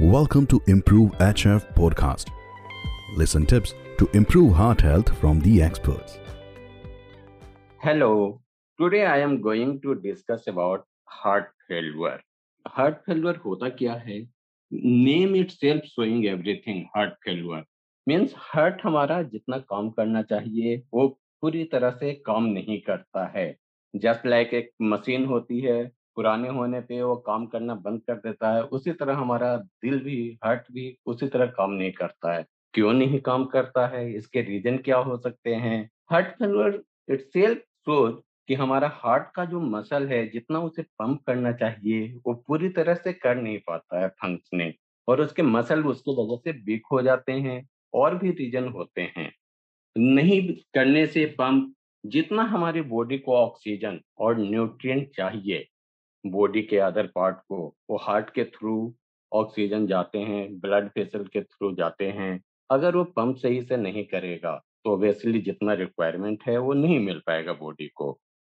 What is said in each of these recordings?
Welcome to Improve HF podcast. Listen tips to improve heart health from the experts. Hello. Today I am going to discuss about heart failure. Heart failure होता क्या है? Name itself showing everything. Heart failure means heart हमारा जितना काम करना चाहिए वो पूरी तरह से काम नहीं करता है. Just like एक मशीन होती है पुराने होने पे वो काम करना बंद कर देता है। उसी तरह हमारा दिल भी हार्ट भी उसी तरह काम नहीं करता है। क्यों नहीं काम करता है? इसके रीजन क्या हो सकते हैं? Heart failure itself shows कि हमारा हार्ट का जो मसल है, जितना उसे पंप करना चाहिए, वो पूरी तरह से कर नहीं पाता है फंक्शनिंग और उसके मसल उसकी वजह से वीक हो जाते हैं और भी रीजन होते हैं। नहीं करने से पंप जितना हमारी बॉडी को ऑक्सीजन और न्यूट्रिएंट चाहिए बॉडी के अदर पार्ट को वो हार्ट के थ्रू ऑक्सीजन जाते हैं ब्लड वेसल के थ्रू जाते हैं। अगर वो पंप सही से नहीं करेगा तो ऑब्वियसली जितना रिक्वायरमेंट है वो नहीं मिल पाएगा बॉडी को।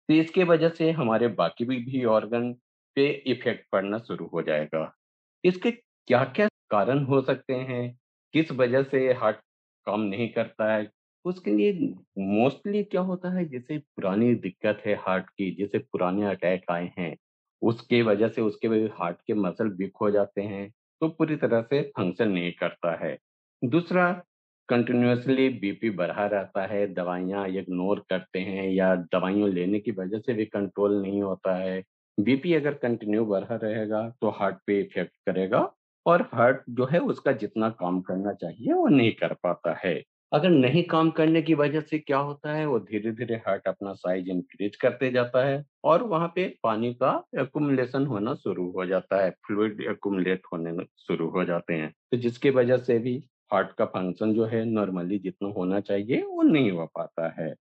तो इसके वजह से हमारे बाकी भी, भी ऑर्गन पे इफ़ेक्ट पड़ना शुरू हो जाएगा। इसके क्या क्या कारण हो सकते हैं? किस वजह से हार्ट काम नहीं करता है? उसके लिए मोस्टली क्या होता है? जैसे पुरानी दिक्कत है हार्ट की जैसे पुराने अटैक आए हैं। उसके वजह से उसके हार्ट के मसल वीक हो जाते हैं तो पूरी तरह से फ़ंक्शन नहीं करता है। दूसरा कंटिन्यूसली बीपी बढ़ा रहता है, दवाइयाँ इग्नोर करते हैं या दवाइयों लेने की वजह से भी कंट्रोल नहीं होता है। बीपी अगर कंटिन्यू बढ़ा रहेगा तो हार्ट पे इफ़ेक्ट करेगा और हार्ट जो है उसका जितना काम करना चाहिए वो नहीं कर पाता है। अगर नहीं काम करने की वजह से क्या होता है, वो धीरे धीरे हार्ट अपना साइज़ इंक्रीज करते जाता है और वहाँ पे पानी का एकुमुलेशन होना शुरू हो जाता है फ्लूड एकुमुलेट होने शुरू हो जाते हैं। तो जिसकी वजह से भी हार्ट का फ़ंक्शन जो है नॉर्मली जितना होना चाहिए, वो नहीं हो पाता है।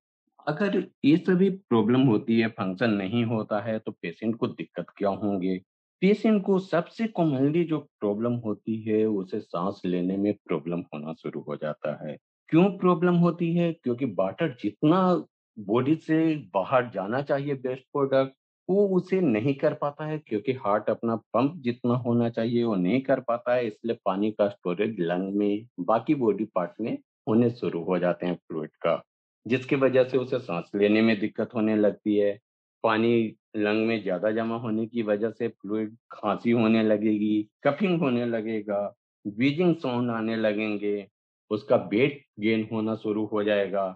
अगर ये सभी प्रॉब्लम होती है फ़ंक्शन नहीं होता है तो पेशेंट को दिक्कत क्या होंगे? पेशेंट को सबसे कॉमनली जो प्रॉब्लम होती है, उसे सांस लेने में प्रॉब्लम होना शुरू हो जाता है। क्यों प्रॉब्लम होती है? क्योंकि वाटर जितना बॉडी से बाहर जाना चाहिए बेस्ट प्रोडक्ट, वो उसे नहीं कर पाता है, क्योंकि हार्ट अपना पंप जितना होना चाहिए वो नहीं कर पाता है, इसलिए पानी का स्टोरेज लंग में, बाकी बॉडी पार्ट में होने शुरू हो जाते हैं फ्लूड का, जिसकी वजह से उसे सांस लेने में दिक्कत होने लगती है। पानी लंग में ज़्यादा जमा होने की वजह से फ्लूड खांसी होने लगेगी, कफिंग होने लगेगा बीजिंग साउंड आने लगेंगे उसका वेट गेन होना शुरू हो जाएगा।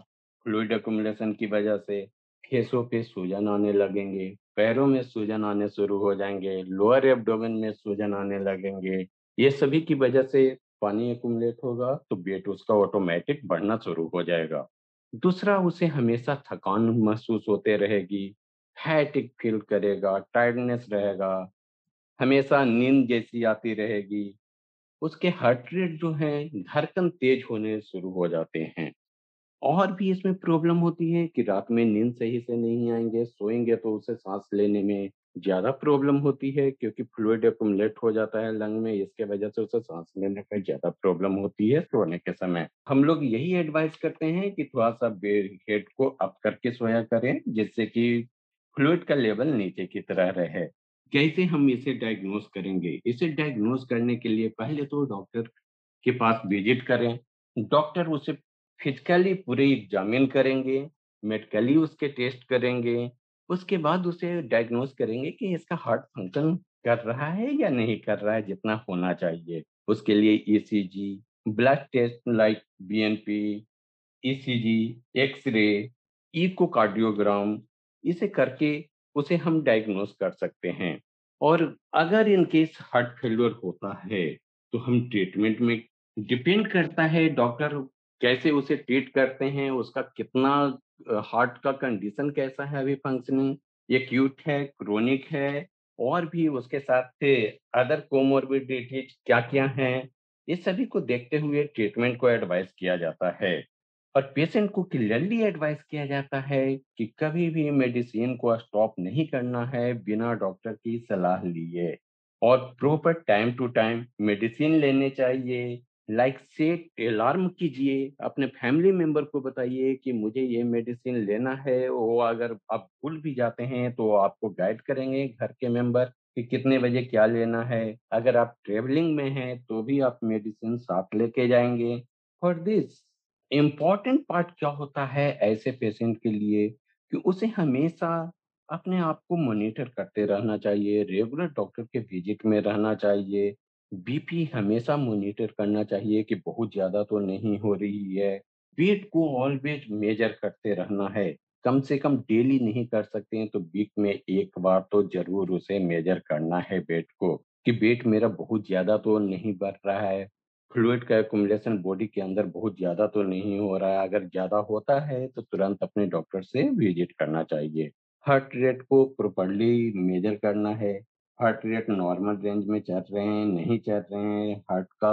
फ्लूड एकुमुलेशन की वजह से फेसों पे सूजन आने लगेंगे, पैरों में सूजन आने शुरू हो जाएँगे, लोअर एब्डोमेन में सूजन आने लगेंगे। ये सभी की वजह से पानी एकुमुलेट होगा तो वेट उसका ऑटोमेटिक बढ़ना शुरू हो जाएगा। दूसरा, उसे हमेशा थकान महसूस होते रहेगी फैटिक फील करेगा, टायर्डनेस रहेगा, हमेशा नींद जैसी आती रहेगी। उसके हार्ट रेट जो है, धड़कन तेज होने शुरू हो जाते हैं। और भी इसमें प्रॉब्लम होती है कि रात में नींद सही से नहीं आएँगे, सोएँगे तो उसे सांस लेने में ज़्यादा प्रॉब्लम होती है क्योंकि फ्लूड एकुमुलेट हो जाता है लंग में, इसके वजह से उसे सांस लेने में ज़्यादा प्रॉब्लम होती है सोने के समय। हम लोग यही एडवाइस करते हैं कि थोड़ा सा बेड हेड को अप करके सोया करें, जिससे कि फ्लूड का लेवल नीचे की तरह रहे। कैसे हम इसे डायग्नोस करेंगे? इसे डायग्नोस करने के लिए पहले तो डॉक्टर के पास विज़िट करें। डॉक्टर उसे फिजिकली पूरे एग्जामिन करेंगे मेडिकली उसके टेस्ट करेंगे। उसके बाद उसे डायग्नोस करेंगे कि इसका हार्ट फ़ंक्शन कर रहा है या नहीं कर रहा है, जितना होना चाहिए। उसके लिए ECG blood test like BNP ECG X ray echocardiogram इसे करके उसे हम डायग्नोस कर सकते हैं। और अगर इन केस हार्ट फेल्योर होता है तो हम ट्रीटमेंट में डिपेंड करता है डॉक्टर कैसे उसे ट्रीट करते हैं, उसका कितना हार्ट का कंडीशन कैसा है अभी फंक्शनिंग ये क्यूट है क्रोनिक है, और भी उसके साथ अदर कोमोरबिडिटीज क्या क्या हैं, ये सभी को देखते हुए ट्रीटमेंट को एडवाइस किया जाता है। और पेशेंट को क्लियरली एडवाइस किया जाता है कि कभी भी मेडिसिन को स्टॉप नहीं करना है बिना डॉक्टर की सलाह लिए। और proper time to time medicine लेने चाहिए। लाइक सेट अलार्म कीजिए। अपने फैमिली मेंबर को बताइए कि मुझे ये मेडिसिन लेना है। वो अगर आप भूल भी जाते हैं तो आपको गाइड करेंगे घर के मेंबर कि कितने बजे क्या लेना है। अगर आप ट्रेवलिंग में हैं तो भी आप मेडिसिन साथ लेके जाएँगे। फॉर दिस इंपॉर्टेंट पार्ट क्या होता है ऐसे पेशेंट के लिए कि उसे हमेशा अपने आप को मॉनिटर करते रहना चाहिए, रेगुलर डॉक्टर के विज़िट में रहना चाहिए, बीपी हमेशा मॉनिटर करना चाहिए कि बहुत ज़्यादा तो नहीं हो रही है, वेट को ऑलवेज मेजर करते रहना है, कम से कम डेली नहीं कर सकते हैं तो वीक में एक बार तो ज़रूर उसे मेजर करना है वेट को कि वेट मेरा बहुत ज़्यादा तो नहीं बढ़ रहा है। फ्लूइड का एकुमुलेशन बॉडी के अंदर बहुत ज़्यादा तो नहीं हो रहा है। अगर ज़्यादा होता है तो तुरंत अपने डॉक्टर से विज़िट करना चाहिए। हार्ट रेट को प्रॉपरली मेजर करना है। हार्ट रेट नॉर्मल रेंज में चल रहे हैं, नहीं चल रहे हैं, हार्ट का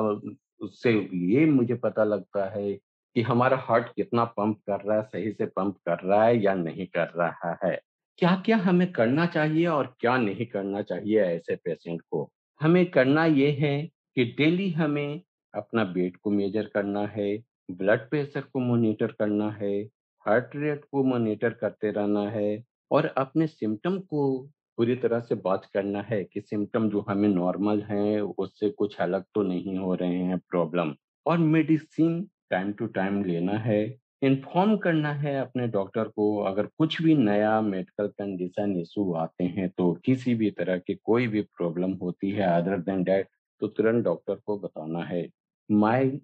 उससे ये मुझे पता लगता है कि हमारा हार्ट कितना पंप कर रहा है, सही से पंप कर रहा है या नहीं कर रहा है। क्या क्या हमें करना चाहिए और क्या नहीं करना चाहिए ऐसे पेशेंट को? हमें करना ये है कि डेली हमें अपना वेट को मेजर करना है, ब्लड प्रेशर को मॉनिटर करना है, हार्ट रेट को मॉनिटर करते रहना है और अपने सिम्टम को पूरी तरह से बात करना है कि सिम्टम जो हमें नॉर्मल हैं, उससे कुछ अलग तो नहीं हो रहे हैं प्रॉब्लम। और मेडिसिन टाइम टू टाइम लेना है, इन्फॉर्म करना है अपने डॉक्टर को, अगर कुछ भी नया मेडिकल कंडीशन इशू आते हैं तो किसी भी तरह की कोई भी प्रॉब्लम होती है अदर देन डैट तो तुरंत डॉक्टर को बताना है। माइल्ड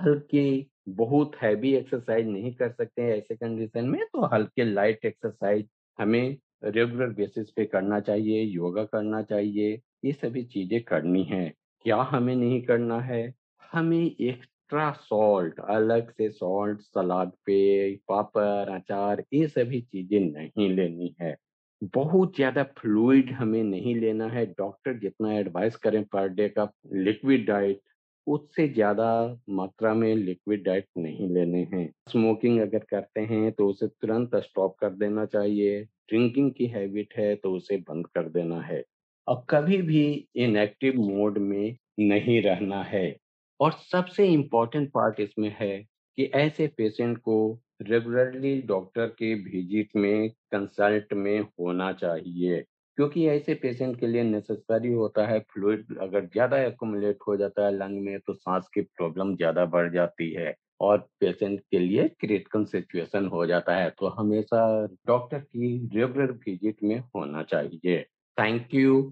हल्के, बहुत हैवी एक्सरसाइज नहीं कर सकते हैं ऐसे कंडीशन में तो हल्के लाइट एक्सरसाइज हमें रेगुलर बेसिस पे करना चाहिए, योगा करना चाहिए, ये सभी चीज़ें करनी है। क्या हमें नहीं करना है? हमें एक्स्ट्रा सॉल्ट, अलग से सॉल्ट, सलाद पे पापड़, अचार, ये सभी चीज़ें नहीं लेनी है। बहुत ज़्यादा फ्लूइड हमें नहीं लेना है, डॉक्टर जितना एडवाइस करें पर डे का लिक्विड डाइट उससे ज़्यादा मात्रा में लिक्विड डाइट नहीं लेने हैं। स्मोकिंग अगर करते हैं तो उसे तुरंत स्टॉप कर देना चाहिए। ड्रिंकिंग की हैबिट है तो उसे बंद कर देना है। और कभी भी इनएक्टिव मोड में नहीं रहना है। और सबसे इम्पोर्टेंट पार्ट इसमें है कि ऐसे पेशेंट को रेगुलरली डॉक्टर के विज़िट में कंसल्ट में होना चाहिए। क्योंकि ऐसे पेशेंट के लिए नेसेसरी होता है फ्लूड अगर ज़्यादा एकोमुलेट हो जाता है लंग में तो सांस की प्रॉब्लम ज़्यादा बढ़ जाती है और पेशेंट के लिए क्रिटिकल सिचुएशन हो जाता है। तो हमेशा डॉक्टर की रेगुलर विज़िट में होना चाहिए। Thank you